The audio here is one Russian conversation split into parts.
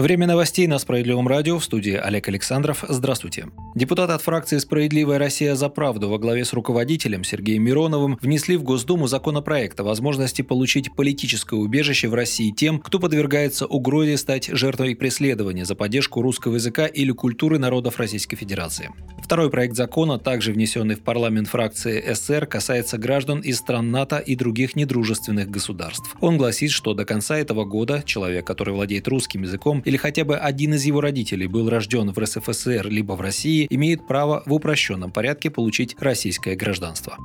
Время новостей на Справедливом радио в студии Олег Александров. Здравствуйте. Депутаты от фракции «Справедливая Россия за правду» во главе с руководителем Сергеем Мироновым внесли в Госдуму законопроект о возможности получить политическое убежище в России тем, кто подвергается угрозе стать жертвой преследования за поддержку русского языка или культуры народов Российской Федерации. Второй проект закона, также внесенный в парламент фракции СР, касается граждан из стран НАТО и других недружественных государств. Он гласит, что до конца этого года человек, который владеет русским языком или хотя бы один из его родителей был рожден в РСФСР либо в России, имеет право в упрощенном порядке получить российское гражданство.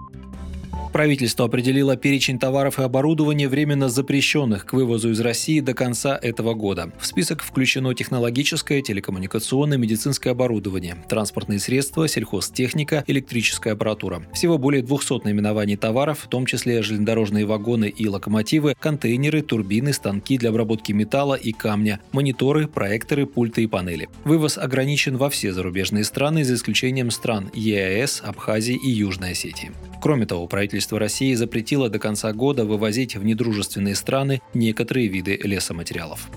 Правительство определило перечень товаров и оборудования, временно запрещенных к вывозу из России до конца этого года. В список включено технологическое, телекоммуникационное, медицинское оборудование, транспортные средства, сельхозтехника, электрическая аппаратура. Всего более 200 наименований товаров, в том числе железнодорожные вагоны и локомотивы, контейнеры, турбины, станки для обработки металла и камня, мониторы, проекторы, пульты и панели. Вывоз ограничен во все зарубежные страны, за исключением стран ЕАЭС, Абхазии и Южной Осетии. Кроме того, правительство России запретило до конца года вывозить в недружественные страны некоторые виды лесоматериалов.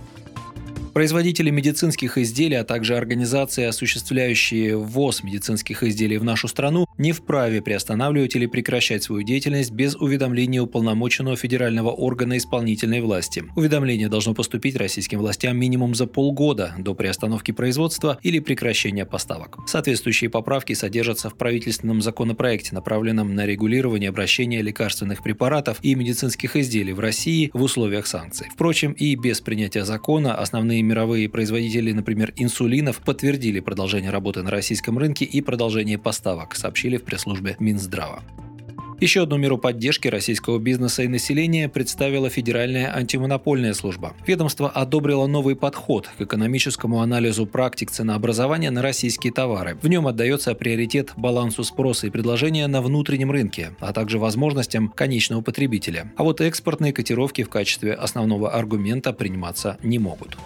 Производители медицинских изделий, а также организации, осуществляющие ввоз медицинских изделий в нашу страну, не вправе приостанавливать или прекращать свою деятельность без уведомления уполномоченного федерального органа исполнительной власти. Уведомление должно поступить российским властям минимум за полгода до приостановки производства или прекращения поставок. Соответствующие поправки содержатся в правительственном законопроекте, направленном на регулирование обращения лекарственных препаратов и медицинских изделий в России в условиях санкций. Впрочем, и без принятия закона основные мировые производители, например, инсулинов, подтвердили продолжение работы на российском рынке и продолжение поставок, сообщили в пресс-службе Минздрава. Еще одну меру поддержки российского бизнеса и населения представила Федеральная антимонопольная служба. Ведомство одобрило новый подход к экономическому анализу практик ценообразования на российские товары. В нем отдается приоритет балансу спроса и предложения на внутреннем рынке, а также возможностям конечного потребителя. А вот экспортные котировки в качестве основного аргумента приниматься не могут.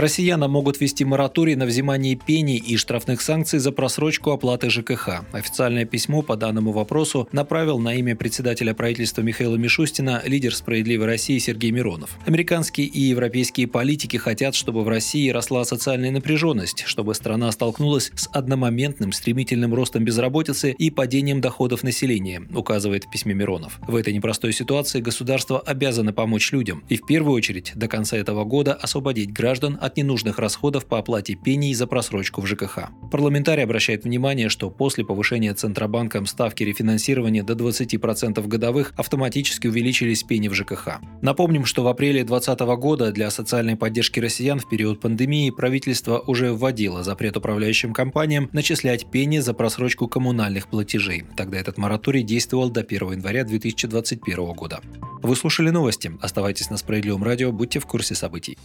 Россиянам могут ввести мораторий на взимание пений и штрафных санкций за просрочку оплаты ЖКХ. Официальное письмо по данному вопросу направил на имя председателя правительства Михаила Мишустина лидер «Справедливой России» Сергей Миронов. Американские и европейские политики хотят, чтобы в России росла социальная напряженность, чтобы страна столкнулась с одномоментным стремительным ростом безработицы и падением доходов населения, указывает в письме Миронов. В этой непростой ситуации государство обязано помочь людям и в первую очередь до конца этого года освободить граждан от ненужных расходов по оплате пений за просрочку в ЖКХ. Парламентарий обращает внимание, что после повышения Центробанком ставки рефинансирования до 20% годовых автоматически увеличились пени в ЖКХ. Напомним, что в апреле 2020 года для социальной поддержки россиян в период пандемии правительство уже вводило запрет управляющим компаниям начислять пени за просрочку коммунальных платежей. Тогда этот мораторий действовал до 1 января 2021 года. Вы слушали новости. Оставайтесь на Справедливом радио, будьте в курсе событий.